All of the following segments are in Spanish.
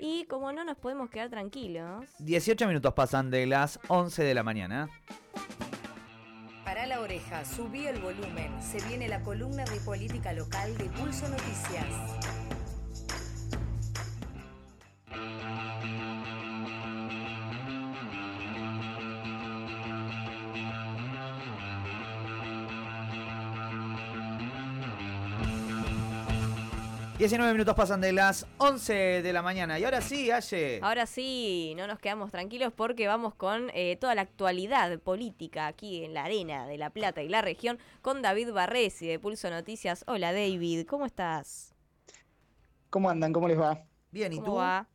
Y como no nos podemos quedar tranquilos. 18 minutos pasan de las 11 de la mañana. Para la oreja, subí el volumen. Se viene la columna de política local de Pulso Noticias. ...19 minutos pasan de las 11 de la mañana. Y ahora sí, Aye. Ahora sí, no nos quedamos tranquilos porque vamos con eh, toda la actualidad política aquí en la arena de La Plata y la región con David Barresi de Pulso Noticias. Hola David, ¿cómo estás? ¿Cómo andan? ¿Cómo les va? Bien, ¿y ¿Cómo tú? va?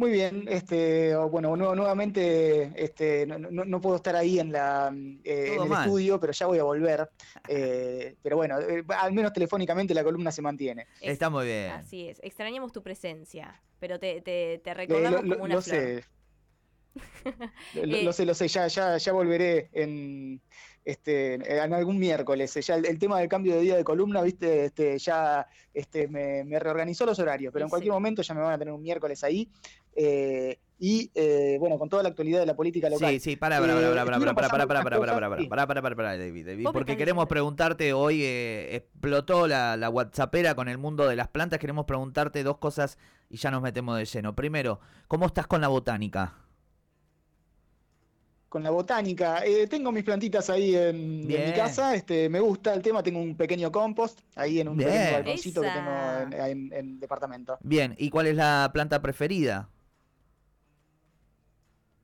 Muy bien, este, bueno, nu- nuevamente este, no, no- no puedo estar ahí en, la, eh, Todo en el mal. estudio, pero ya voy a volver. eh, pero bueno, eh, al menos telefónicamente la columna se mantiene. Está muy bien. Así es, extrañamos tu presencia, pero te, te, te Eh, recordamos lo, lo- como una lo flor. sé. lo, Eh, lo sé, lo sé, ya, ya, ya volveré en, este, en algún miércoles. Ya el, el tema del cambio de día de columna, viste, este, ya este, me, me reorganizó los horarios, pero en Sí. cualquier momento ya me van a tener un miércoles ahí. Eh, y eh, bueno, con toda la actualidad de la política local. Sí, sí, para, para, para, para, para, para, para, para, para, para, para, cosas, para, para, para, para, David, David, porque queremos preguntarte, hoy eh, explotó la, la WhatsAppera con el mundo de las plantas, queremos preguntarte dos cosas y ya nos metemos de lleno. Primero, ¿cómo estás con la botánica? con la botánica. Eh, tengo mis plantitas ahí en, mi casa, este, me gusta el tema, tengo un pequeño compost ahí en un Bien. pequeño balconcito que tengo en, en- en el departamento. Bien, ¿y cuál es la planta preferida?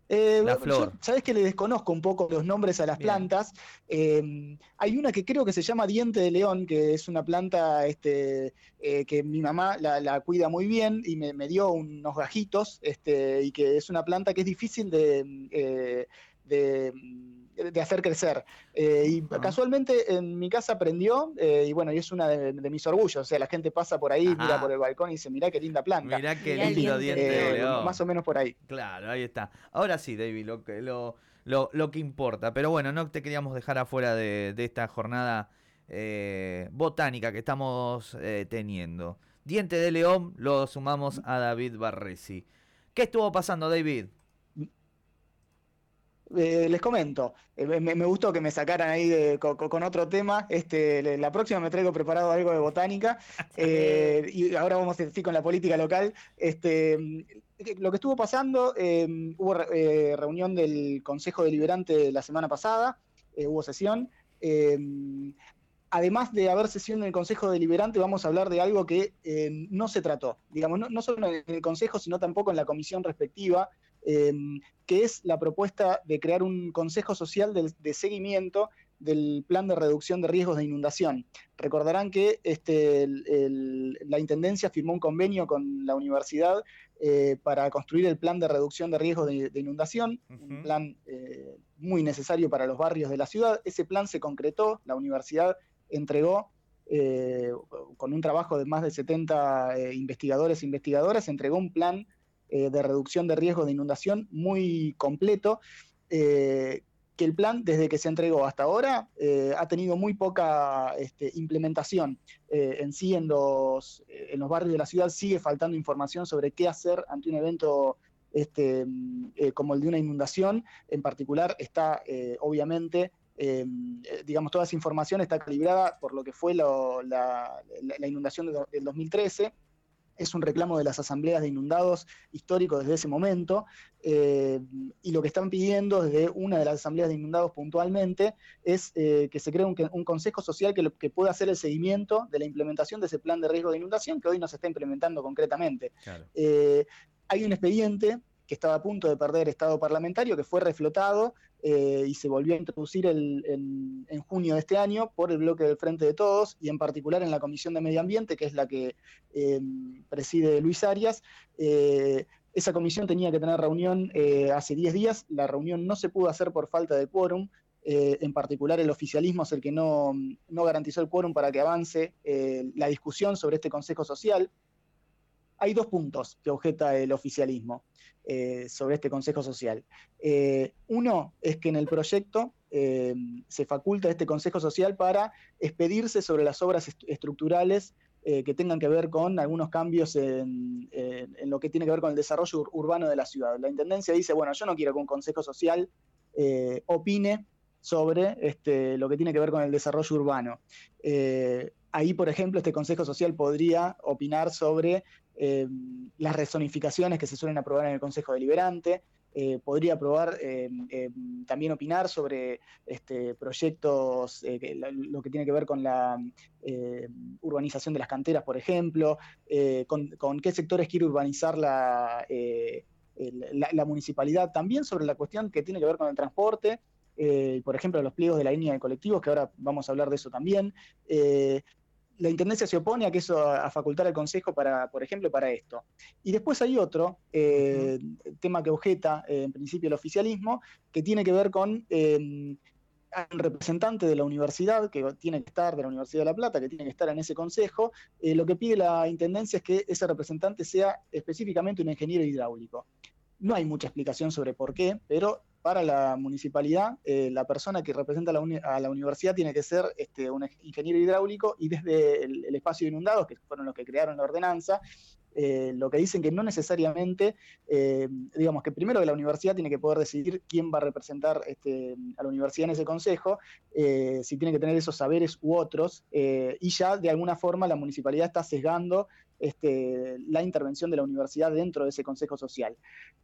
Eh, La yo, flor. Sabes que le desconozco un poco los nombres a las Bien. plantas. Eh, hay una que creo que se llama diente de león, que es una planta este, eh, que mi mamá la, la cuida muy bien y me, me dio unos gajitos, este, y que es una planta que es difícil de, eh, de, de hacer crecer. Eh, y casualmente en mi casa prendió, eh, y bueno, y es una de, de mis orgullos. O sea, la gente pasa por ahí, Ajá. mira por el balcón y dice, mirá qué linda planta. Mirá qué Mirá lindo diente diente de Eh, león. más o menos por ahí. Claro, ahí está. Ahora sí, David, lo que, lo, lo, lo que importa. Pero bueno, no te queríamos dejar afuera de, de esta jornada eh, botánica que estamos eh, teniendo. Diente de león lo sumamos a David Barresi. ¿Qué estuvo pasando, David? Eh, les comento, eh, me, me gustó que me sacaran ahí de- con, otro tema. Este, la próxima me traigo preparado algo de botánica. eh, y ahora vamos a sí, con la política local. Este, lo que estuvo pasando, eh, hubo re- reunión del Consejo Deliberante la semana pasada, hubo sesión. eh, además de haber sesión en el Consejo Deliberante, vamos a hablar de algo que eh, no se trató, digamos, no, no solo en el Consejo, sino tampoco en la comisión respectiva, eh, que es la propuesta de crear un Consejo Social de, de seguimiento del plan de reducción de riesgos de inundación. Recordarán que este, el- el- la Intendencia firmó un convenio con la universidad eh, para construir el plan de reducción de riesgos de, de inundación, un plan eh, muy necesario para los barrios de la ciudad. Ese plan se concretó, la universidad entregó, eh, con un trabajo de más de 70 eh, investigadores e investigadoras, entregó un plan eh, de reducción de riesgo de inundación muy completo, eh, que el plan, desde que se entregó hasta ahora, eh, ha tenido muy poca este, implementación. En sí, en los, en los barrios de la ciudad sigue faltando información sobre qué hacer ante un evento este, mm, como el de una inundación. En particular, está obviamente, eh, digamos, toda esa información está calibrada por lo que fue la, la- la inundación del 2013. Es un reclamo de las asambleas de inundados histórico desde ese momento. eh, y lo que están pidiendo desde una de las asambleas de inundados puntualmente es eh, que se cree un, un consejo social que, lo- que pueda hacer el seguimiento de la implementación de ese plan de riesgo de inundación que hoy no se está implementando concretamente. Eh, hay un expediente que estaba a punto de perder estado parlamentario, que fue reflotado eh, y se volvió a introducir el- en, junio de este año por el bloque del Frente de Todos y en particular en la Comisión de Medio Ambiente, que es la que eh, preside Luis Arias. Eh, esa comisión tenía que tener reunión hace 10 días, la reunión no se pudo hacer por falta de quórum, en particular el oficialismo es el que no, no garantizó el quórum para que avance la discusión sobre este Consejo Social. Hay dos puntos que objeta el oficialismo eh, sobre este Consejo Social. Eh, uno es que en el proyecto eh, se faculta este Consejo Social para expedirse sobre las obras est- estructurales que tengan que ver con algunos cambios en, en- lo que tiene que ver con el desarrollo urbano de la ciudad. La Intendencia dice, bueno, yo no quiero que un Consejo Social opine sobre este, lo que tiene que ver con el desarrollo urbano. Ahí, por ejemplo, este Consejo Social podría opinar sobre las rezonificaciones que se suelen aprobar en el Consejo Deliberante, eh, podría aprobar, eh, eh, también opinar sobre este, proyectos, lo que tiene que ver con la urbanización de las canteras, por ejemplo, con, qué sectores quiere urbanizar la, la, municipalidad, también sobre la cuestión que tiene que ver con el transporte. por ejemplo, los pliegos de la línea de colectivos, que ahora vamos a hablar de eso también la Intendencia se opone a que eso, a facultar al Consejo para, por ejemplo, para esto. Y después hay otro eh, tema que objeta eh, en principio el oficialismo, que tiene que ver con eh, un representante de la universidad, que tiene que estar, de la Universidad de La Plata, que tiene que estar en ese consejo. lo que pide la Intendencia es que ese representante sea específicamente un ingeniero hidráulico. No hay mucha explicación sobre por qué, pero para la municipalidad, eh, la persona que representa a la, universidad tiene que ser este, un ingeniero hidráulico y desde el, espacio de inundados, que fueron los que crearon la ordenanza, eh, lo que dicen que no necesariamente, eh, digamos que primero que la universidad tiene que poder decidir quién va a representar este, a la universidad en ese consejo, si tiene que tener esos saberes u otros, y ya de alguna forma la municipalidad está sesgando este, la intervención de la universidad dentro de ese Consejo Social.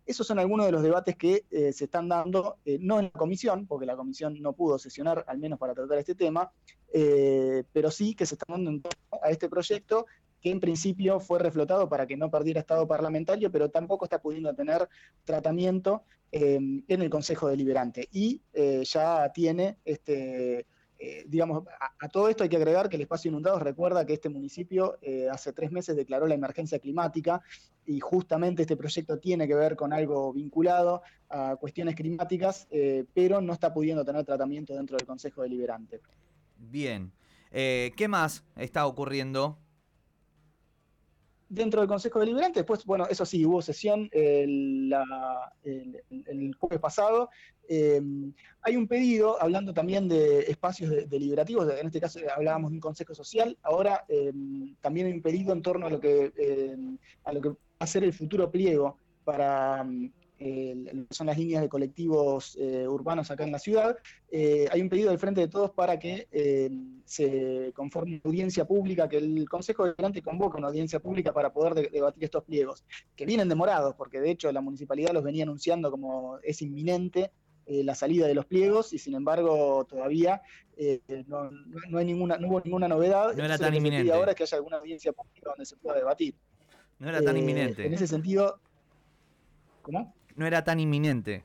Esos son algunos de los debates que eh, se están dando, eh, no en la comisión, porque la comisión no pudo sesionar, al menos para tratar este tema, eh, pero sí que se están dando en torno a este proyecto que en principio fue reflotado para que no perdiera estado parlamentario, pero tampoco está pudiendo tener tratamiento en el Consejo Deliberante. Y ya tiene este, eh, digamos, a, todo esto hay que agregar que el espacio inundado recuerda que este municipio eh, hace tres meses declaró la emergencia climática y justamente este proyecto tiene que ver con algo vinculado a cuestiones climáticas, eh, pero no está pudiendo tener tratamiento dentro del Consejo Deliberante. Bien. ¿Qué más está ocurriendo dentro del Consejo Deliberante. Después, bueno, eso sí, hubo sesión el, jueves pasado. Em, hay un pedido, hablando también de espacios deliberativos, en este caso hablábamos de un Consejo Social, ahora em, también hay un pedido en torno a lo que, em, a lo que va a ser el futuro pliego para son las líneas de colectivos eh, urbanos acá en la ciudad, eh, hay un pedido del Frente de Todos para que eh, se conforme una audiencia pública, que el Consejo Deliberante convoque una audiencia pública para poder debatir estos pliegos, que vienen demorados, porque de hecho la municipalidad los venía anunciando como es inminente la salida de los pliegos y sin embargo todavía no, hay ninguna, no hubo ninguna novedad. No era tan inminente. ahora que haya alguna audiencia pública donde se pueda debatir. No era tan inminente. En ese sentido, ¿cómo? No era tan inminente.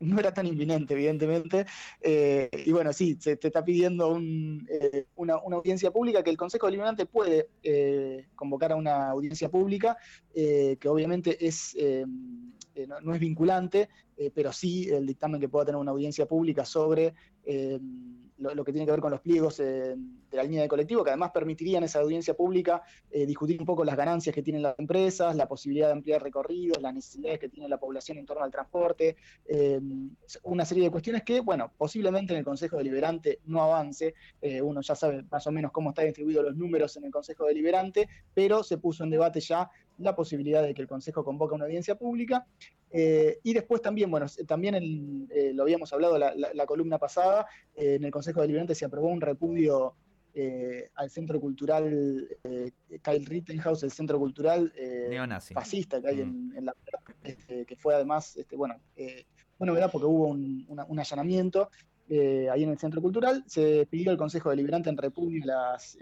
No era tan inminente, evidentemente. Eh, y bueno, sí, se te está pidiendo eh, una, audiencia pública que el Consejo Deliberante puede eh, convocar a una audiencia pública, que obviamente es, no, es vinculante, pero sí el dictamen que pueda tener una audiencia pública sobre lo, que tiene que ver con los pliegos de la línea de colectivo, que además permitirían esa audiencia pública eh, discutir un poco las ganancias que tienen las empresas, la posibilidad de ampliar recorridos, las necesidades que tiene la población en torno al transporte, eh, una serie de cuestiones que, bueno, posiblemente en el Consejo Deliberante no avance, eh, uno ya sabe más o menos cómo están distribuidos los números en el Consejo Deliberante, pero se puso en debate ya la posibilidad de que el Consejo convoque una audiencia pública. y después también, bueno, también lo habíamos hablado la, la columna pasada, en el Consejo Deliberante se aprobó un repudio eh, al centro cultural eh, Kyle Rittenhouse, el centro cultural eh, fascista que hay en, mm. la este, que fue además, este, bueno, bueno, ¿verdad? Porque hubo un, allanamiento ahí en el centro cultural, se pidió al Consejo Deliberante en repudio las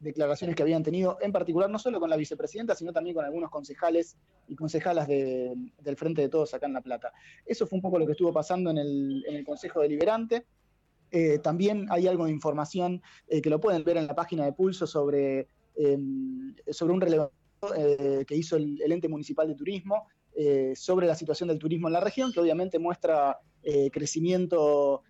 declaraciones que habían tenido, en particular no solo con la vicepresidenta, sino también con algunos concejales y concejalas del Frente de Todos acá en La Plata. Eso fue un poco lo que estuvo pasando en el, en el Consejo Deliberante. Eh, también hay algo de información eh, que lo pueden ver en la página de Pulso sobre, em, sobre un relevamiento eh, que hizo el, ente municipal de turismo sobre la situación del turismo en la región, que obviamente muestra crecimiento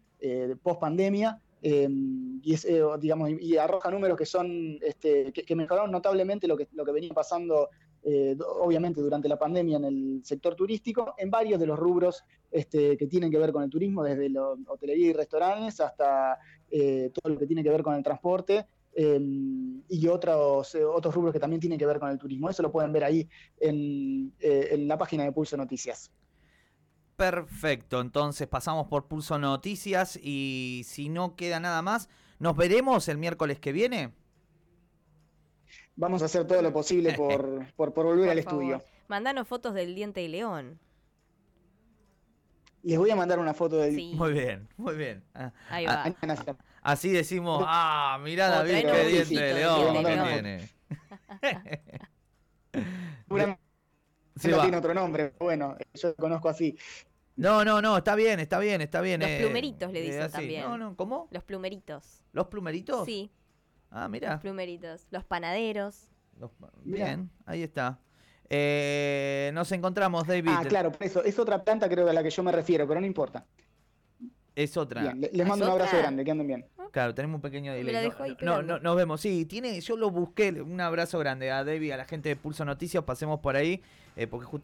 post pandemia. Em, y, digamos, y arroja números que son este, que, mejoraron notablemente lo que, lo que venía pasando eh, obviamente durante la pandemia en el sector turístico, en varios de los rubros este, que tienen que ver con el turismo, desde la hotelería y restaurantes hasta eh, todo lo que tiene que ver con el transporte. eh, y otros, eh, otros rubros que también tienen que ver con el turismo. Eso lo pueden ver ahí en, eh, en la página de Pulso Noticias. Perfecto, entonces pasamos por Pulso Noticias y si no queda nada más, ¿nos veremos el miércoles que viene? Vamos a hacer todo lo posible por, por, por volver Por al favor. estudio. Mandanos fotos del diente de león. Les voy a mandar una foto del... Sí, Muy bien, muy bien. Ah, ahí ah, va. Mañana se- Así decimos, ah, mirá Oh, David, qué diente de león que tiene. Seguramente Sí, no va. tiene otro nombre, pero bueno, yo lo conozco así. No, no, no, está bien, está bien, está bien. Los eh, plumeritos le eh, dicen también. No, no, ¿cómo? Los plumeritos. ¿Los plumeritos? Sí, Ah, mira. plumeritos. Los panaderos. Los- Mirá. Bien, ahí está. Eh, nos encontramos, David. Ah, claro, eso, es otra planta creo que a la que yo me refiero, pero no importa. Es otra. Bien, les ¿Es mando un abrazo otra? grande, que anden bien. Claro, tenemos un pequeño delay. la No, no, nos vemos. Sí, tiene, yo lo busqué. Un abrazo grande a David, a la gente de Pulso Noticias. Pasemos por ahí, eh, porque justo